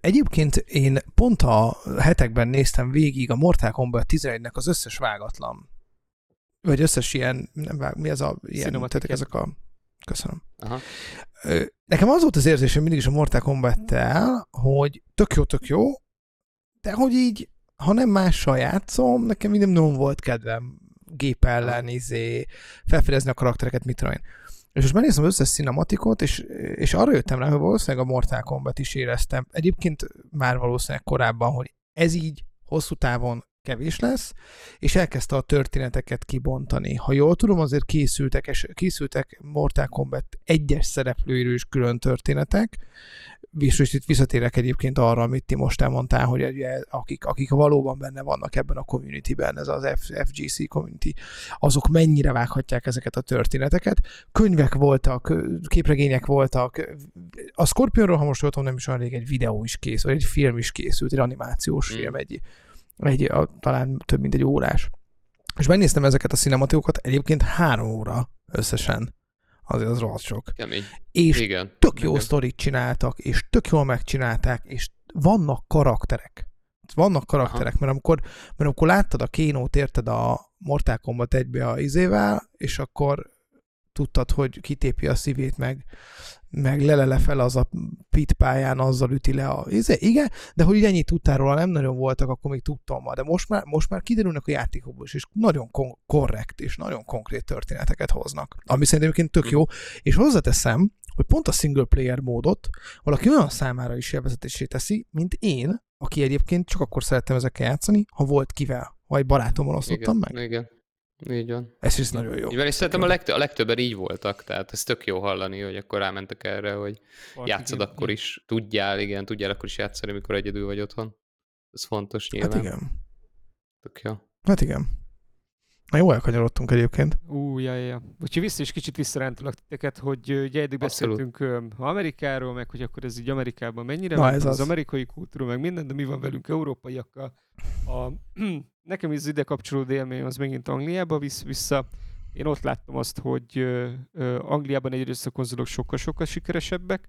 Egyébként én pont a hetekben néztem végig a Mortal Kombat 11-nek az összes vágatlan, vagy összes ilyen, nem vág, mi az a, ilyen, tehát ezek a, köszönöm. Aha. Nekem az volt az érzésem mindig is a Mortal kombat hogy tök jó, tök jó, de hogy így, ha nem mással játszom, nekem így nem nagyon volt kedvem gép ellen, izé, felfedezni a karaktereket, mit tudom én. És most megnéztem az összes cinematikot, és, és arra jöttem rá, hogy valószínűleg a Mortal Kombat is éreztem. Egyébként már valószínűleg korábban, hogy ez így hosszú távon kevés lesz, és elkezdte a történeteket kibontani. Ha jól tudom, azért készültek, es- készültek Mortal Kombat egyes szereplőiről is külön történetek, és itt visszatérek egyébként arra, amit ti most elmondtál, hogy ugye, akik, akik valóban benne vannak ebben a communityben, ez az F- FGC community, azok mennyire vághatják ezeket a történeteket. Könyvek voltak, képregények voltak. A Scorpionról, ha most jól tudom, nem is olyan rég egy videó is készült, egy film is készült, egy animációs Mm. film, egy, egy a, talán több mint egy órás. És megnéztem ezeket a cinematókat, egyébként három óra összesen. Azért az rohadt sok. Kemény. És Igen. tök jó Igen. sztorit csináltak, és tök jól megcsinálták, és vannak karakterek. Vannak karakterek, mert amikor, mert amikor láttad a kénót, érted a Mortal Kombat egybe a izével, és akkor tudtad, hogy kitépi a szívét, meg, meg lelele fel az a pit pályán, azzal üti le a izé. Igen, de hogy ennyit tudtál róla, nem nagyon voltak, akkor még tudtam ma. De most már, most már kiderülnek a játékokból is, és nagyon kon- korrekt és nagyon konkrét történeteket hoznak. Ami szerintem egyébként tök jó. És hozzáteszem, hogy pont a single player módot valaki olyan számára is élvezetésé teszi, mint én, aki egyébként csak akkor szerettem ezekkel játszani, ha volt kivel, vagy barátommal osztottam meg. Igen. Így van. Ez is nagyon jó. Így van, és szerintem a, legtö- a legtöbben így voltak, tehát ez tök jó hallani, hogy akkor rámentek erre, hogy játszod akkor is, tudjál, igen, tudjál akkor is játszani, amikor egyedül vagy otthon. Ez fontos nyilván. Hát igen. Tök jó. Hát igen. Na jó elkanyarodtunk egyébként. Ú, ja, ja, ja. Úgyhogy vissza is kicsit visszarántalak titeket, hogy ugye eddig beszéltünk Amerikáról, meg hogy akkor ez így Amerikában mennyire Na, van, ez az az. amerikai kultúra, meg minden, de mi van velünk európaiakkal. A, nekem is az ide kapcsolódó élmény az megint Angliába visz vissza. Én ott láttam azt, hogy ö, ö, Angliában egyrészt a konzolok sokkal-sokkal sikeresebbek,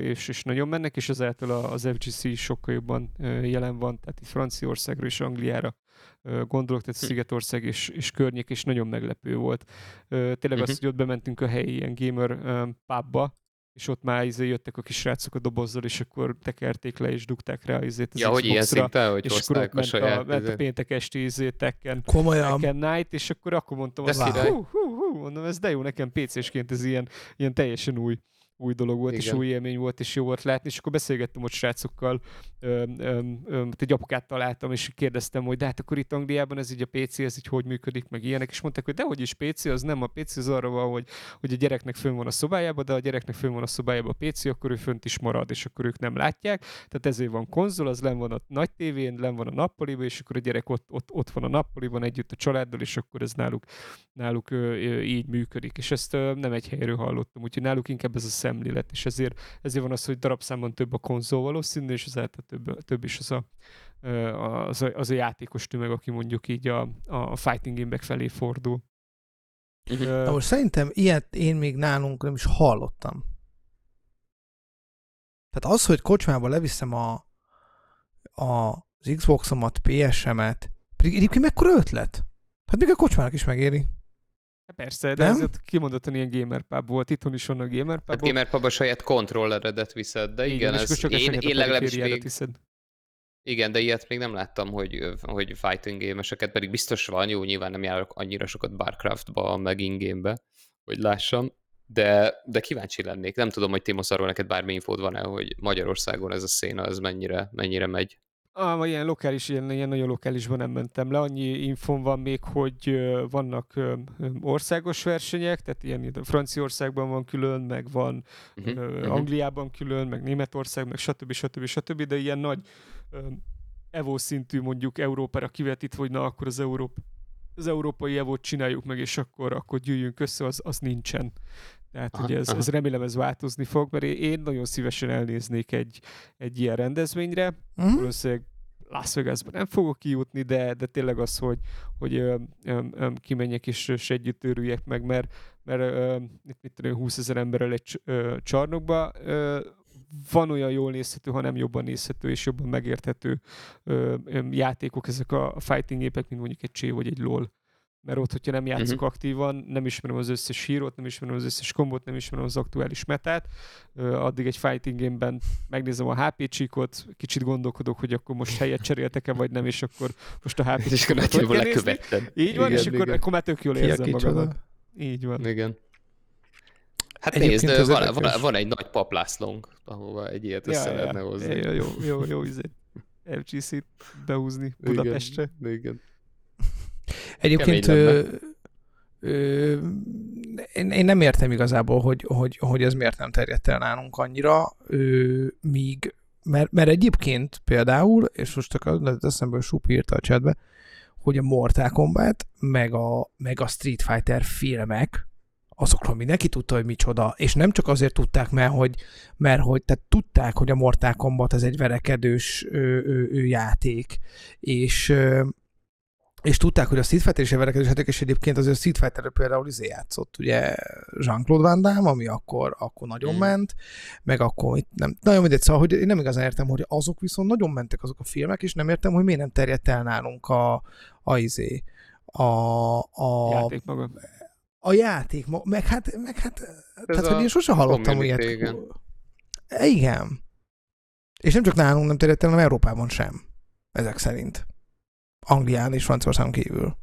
és, és nagyon mennek, és ezáltal a- az FGC sokkal jobban jelen van, tehát itt Franciaországra és Angliára gondolok, tehát Hm. Szigetország és, és környék, és nagyon meglepő volt. Tényleg Mhm. azt, hogy ott bementünk a helyi ilyen gamer pubba, és ott már izé jöttek a kisrácok a dobozzal, és akkor tekerték le, és dugták rá izét az Ja, hogy ilyen szinten, hogy és akkor ott a ment a, saját... ment a izét. péntek esti izé, Tekken, Komolyan. Tekken Night, és akkor akkor mondtam azt, hú, hú, hú, mondom, ez de jó, nekem PC-sként ez ilyen, ilyen teljesen új új dolog volt, és Igen. új élmény volt, és jó volt látni, és akkor beszélgettem ott srácokkal, öm, öm, öm, egy apukát találtam, és kérdeztem, hogy de hát akkor itt Angliában ez így a PC, ez így hogy működik, meg ilyenek, és mondták, hogy dehogy is PC, az nem a PC, az arra van, hogy, hogy a gyereknek fönn van a szobájában, de a gyereknek fönn van a szobájában a PC, akkor ő fönt is marad, és akkor ők nem látják. Tehát ezért van konzol, az len van a nagy tévén, len van a nappaliban, és akkor a gyerek ott, ott, ott van a nappaliban együtt a családdal, és akkor ez náluk, náluk ö, ö, így működik. És ezt ö, nem egy helyről hallottam, úgyhogy náluk inkább ez a szemlélet, és ezért, ezért van az, hogy darabszámon több a konzol valószínű, és ezáltal több, több is az a, az, a, az a játékos tömeg, aki mondjuk így a, a fighting game felé fordul. Mhm. Na most szerintem ilyet én még nálunk nem is hallottam. Tehát az, hogy kocsmába leviszem a, a, az Xbox-omat, PS-emet, pedig egyébként mekkora ötlet? Hát még a kocsmának is megéri. Persze, de Nem? ez ott kimondottan ilyen gamer pub volt, itthon is vannak gamer Hát pubok. Gamer Pub a saját kontrolleredet viszed, de igen, akkor ez, csak én, én legalábbis még, tiszed. igen, de ilyet még nem láttam, hogy, hogy fighting gameseket, pedig biztos van, jó, nyilván nem járok annyira sokat Barcraftba, meg in-game-be, hogy lássam, de, de kíváncsi lennék. Nem tudom, hogy Timosz arról neked bármi infód van-e, hogy Magyarországon ez a széna, ez mennyire, mennyire megy. Ah, ilyen lokális, ilyen, ilyen nagyon lokálisban nem mentem le. Annyi infom van még, hogy vannak országos versenyek, tehát ilyen itt Franciaországban van külön, meg van Uh-huh. uh-huh. Angliában külön, meg Németország, meg stb. stb. stb. De ilyen nagy Evo szintű mondjuk Európára kivetít, hogy na akkor az, Európ, az európai Evót csináljuk meg, és akkor, akkor gyűjjünk össze, az, az nincsen. Tehát Aha, ugye ez, aha. ez remélem ez változni fog, mert én- nagyon szívesen elnéznék egy, egy ilyen rendezvényre, Hm? valószínűleg Las Vegasban nem fogok kijutni, de, de tényleg az, hogy, hogy ö, ö, ö, kimenjek és, együtt örüljek meg, mert, mert ö, mit, mit tudom, 20 ezer emberrel egy csarnokba ö, van olyan jól nézhető, hanem jobban nézhető és jobban megérthető ö, ö, játékok, ezek a fighting gépek, mint mondjuk egy Csé vagy egy LOL. Mert ott, hogyha nem játszok Mhm. aktívan, nem ismerem az összes hírót, nem ismerem az összes kombot, nem ismerem az aktuális metát, addig egy fighting gameben megnézem a HP csíkot, kicsit gondolkodok, hogy akkor most helyet cseréltek-e, vagy nem, és akkor most a HP És akkor csíkot hogy kell nézni. Így van, igen, és akkor, igen. akkor már tök jól Ki érzem magamat. Így van. Igen. Hát Egyébként nézd, van, van, van, egy nagy paplászlónk, ahova egy ilyet össze lehetne hozni. Jó, jó, jó, jó, izé. FGC-t behúzni Budapestre. Igen, igen. Egyébként ö, ö, én, én nem értem igazából, hogy, hogy, hogy ez miért nem terjedt el nálunk annyira, ö, míg, mert, mert egyébként például, és most csak eszembe Supi írta a chatbe, hogy a Mortal Kombat, meg a, meg a Street Fighter filmek, azokról mindenki tudta, hogy micsoda, és nem csak azért tudták, mert hogy, mert hogy tehát tudták, hogy a Mortal Kombat ez egy verekedős ö, ö, ö, játék, és ö, és tudták, hogy a Street Fighter is egy verekedős játék, és egyébként azért a Street fighter például izé játszott, ugye Jean-Claude Van Damme, ami akkor, akkor nagyon Mm. ment, meg akkor itt nem, nagyon mindegy, szóval, hogy én nem igazán értem, hogy azok viszont nagyon mentek azok a filmek, és nem értem, hogy miért nem terjedt el nálunk a, a izé, a, a, Játék maga. a játék, meg hát, meg hát tehát, a hogy én sose hallottam ilyet. igen. Igen. És nem csak nálunk nem terjedt el, hanem Európában sem. Ezek szerint. Anglián és Franciaországon kívül.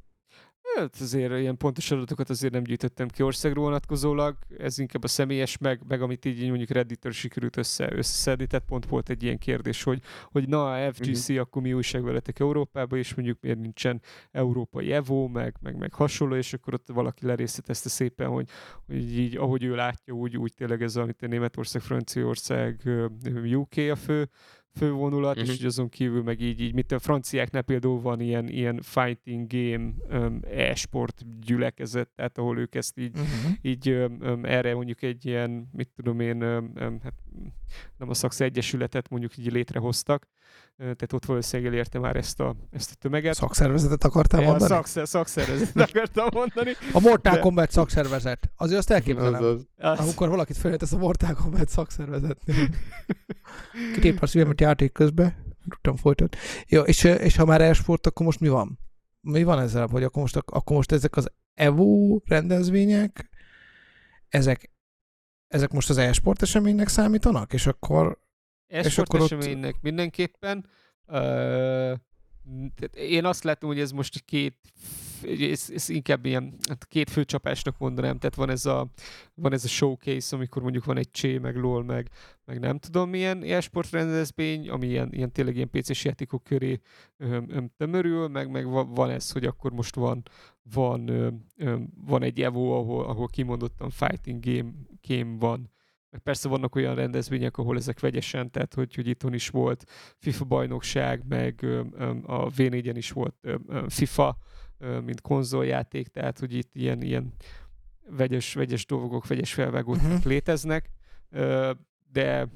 Hát azért ilyen pontos adatokat azért nem gyűjtöttem ki országra vonatkozólag, ez inkább a személyes, meg, meg amit így mondjuk Redditől sikerült össze, összeszedni, tehát pont volt egy ilyen kérdés, hogy, hogy na, a FGC, Mhm. akkor mi újság veletek Európába, és mondjuk miért nincsen európai Evo, meg, meg, meg hasonló, és akkor ott valaki lerészletezte szépen, hogy, hogy így, ahogy ő látja, úgy, úgy tényleg ez, amit a Németország, Franciaország, UK a fő, fővonulat, uh-huh. és Mhm. hogy azon kívül meg így, így mint a franciáknál például van ilyen, ilyen fighting game um, e-sport gyülekezet, tehát ahol ők ezt így, Uh-huh. így um, erre mondjuk egy ilyen, mit tudom én, um, hát nem a szaksz egyesületet mondjuk így létrehoztak, tehát ott valószínűleg elérte már ezt a, ezt a tömeget. Szakszervezetet akartál a mondani? szakszer, szakszervezetet akartam mondani. A Mortal De- Kombat szakszervezet. Azért azt elképzelem. Azaz. Azt, Amikor valakit feljöttesz a Mortal Kombat szakszervezetni. Kitép a szívemet játék közben. Tudtam folytatni. Jó, és, és ha már e-sport, akkor most mi van? Mi van ezzel, hogy akkor most, akkor most ezek az EVO rendezvények, ezek, ezek most az e-sport eseménynek számítanak? És akkor akkor ott- eseménynek mindenképpen. Ö, én azt látom, hogy ez most két, ez, ez inkább ilyen hát két fő csapásnak mondanám, tehát van ez a, van ez a showcase, amikor mondjuk van egy Csé, meg LOL, meg, meg nem tudom milyen e-sport rendezvény, ami ilyen, ilyen tényleg ilyen PC-s játékok köré öm, öm, tömörül, meg, meg va- van ez, hogy akkor most van, van, öm, öm, van egy Evo, ahol, ahol kimondottan fighting game, game van, persze vannak olyan rendezvények, ahol ezek vegyesen, tehát hogy, hogy itthon is volt FIFA bajnokság, meg a V4-en is volt FIFA, mint konzoljáték, tehát hogy itt ilyen, ilyen vegyes, vegyes dolgok, vegyes felvágók uh-huh. léteznek, de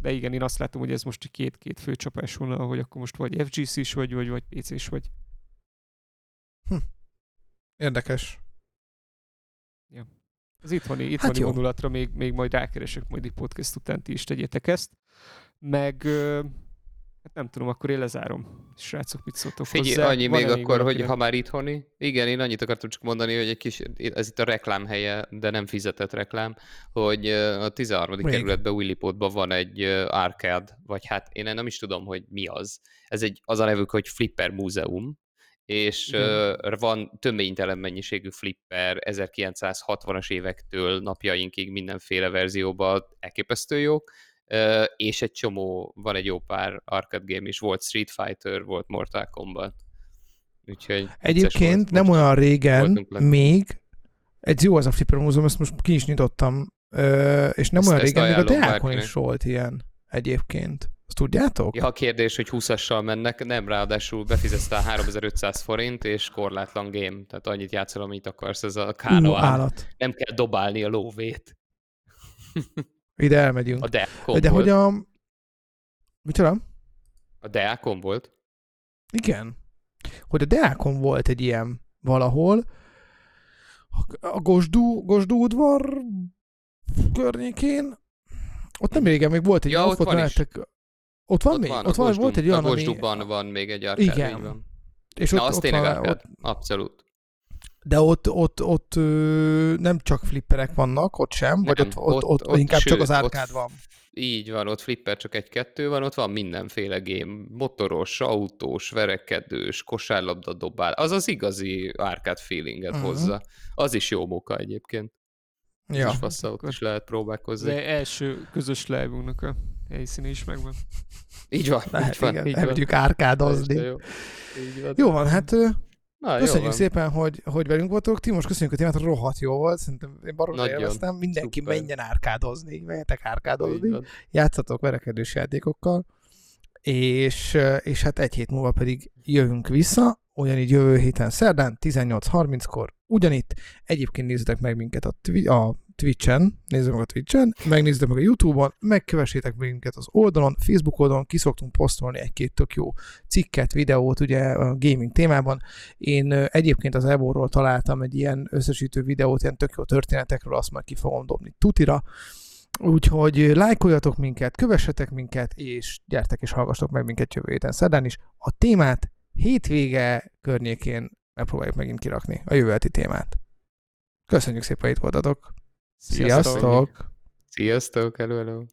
de igen, én azt látom, hogy ez most két-két fő csapás vonal, hogy akkor most vagy FGC is vagy, vagy, vagy PC is vagy. érdekes. Az itthoni, itthoni jó. vonulatra még, még majd rákeresek majd itt podcast után, ti is tegyétek ezt. Meg, hát nem tudom, akkor én lezárom. Srácok, mit szóltok Figyelj, hozzá? annyi Van-e még akkor, hogy ha már itthoni. Igen, én annyit akartam csak mondani, hogy egy kis, ez itt a reklám helye, de nem fizetett reklám, hogy a 13. Még. kerületben Willipotban van egy arcade, vagy hát én nem is tudom, hogy mi az. Ez egy, az a nevük, hogy Flipper Múzeum, és Igen. van töménytelen mennyiségű flipper 1960-as évektől napjainkig mindenféle verzióban elképesztő jók, és egy csomó, van egy jó pár arcade game is, volt Street Fighter, volt Mortal Kombat. Úgyhogy Egyébként nem olyan régen még, egy jó az a Flipper Múzeum, ezt most ki is nyitottam, és nem Ezt- olyan régen még a Deákon is volt ilyen egyébként. Azt tudjátok? Ja, a kérdés, hogy 20-assal mennek, nem, ráadásul befizetsz rá 3500 forint, és korlátlan game, tehát annyit játszol, amit akarsz, ez a kánoán. állat. Nem kell dobálni a lóvét. Ide elmegyünk. A Deákon De volt. hogy a... Micsoda? A Deákon volt? Igen. Hogy a Deákon volt egy ilyen valahol, a- Gosdú, Gosdú udvar környékén, ott nem régen még volt egy Ja, ott van mellettek- Ott van még? a Ott van, volt egy olyan, A ami... Van még egy arcade, Igen. van. És Na, ott, az ott tényleg van, ott, Abszolút. de ott, ott, ott ö, nem csak flipperek vannak, ott sem, vagy Nem, ott, ott, ott, ott, inkább csak sőt, az ott árkád van. Így van, ott flipper csak egy-kettő van, ott van mindenféle game, motoros, autós, verekedős, kosárlabda dobál, az az igazi arcade feelinget Mhm. hozza. Az is jó munka egyébként. Ja. És fassza, ott is lehet Az próbálkozni. első közös live-unknak a helyszíne is megvan. Így van, Lehet, így van. igen, így van. elmegyünk árkádozni. Jó. Így van. Jó van, hát Na, jó köszönjük van. szépen, hogy, hogy velünk voltok. Ti most köszönjük a témát, rohadt jó volt. Szerintem én Nagyon. élveztem. Mindenki Szuper. menjen árkádozni, menjetek árkádozni. Játszatok verekedős játékokkal. És, és hát egy hét múlva pedig jövünk vissza, ugyanígy jövő héten szerdán 18.30-kor, ugyanitt. Egyébként nézzetek meg minket a, twi- a Twitch-en, nézzük meg a Twitch-en, megnézzétek meg a YouTube-on, megkövessétek minket az oldalon, Facebook oldalon, ki szoktunk posztolni egy-két tök jó cikket, videót ugye a gaming témában. Én egyébként az Evo-ról találtam egy ilyen összesítő videót, ilyen tök jó történetekről, azt majd ki fogom dobni tutira. Úgyhogy lájkoljatok minket, kövessetek minket, és gyertek és hallgassatok meg minket jövő héten szerdán is. A témát hétvége környékén megpróbáljuk megint kirakni, a jövő heti témát. Köszönjük szépen, hogy itt voltatok! Sziasztok! Sziasztok, hello, hello.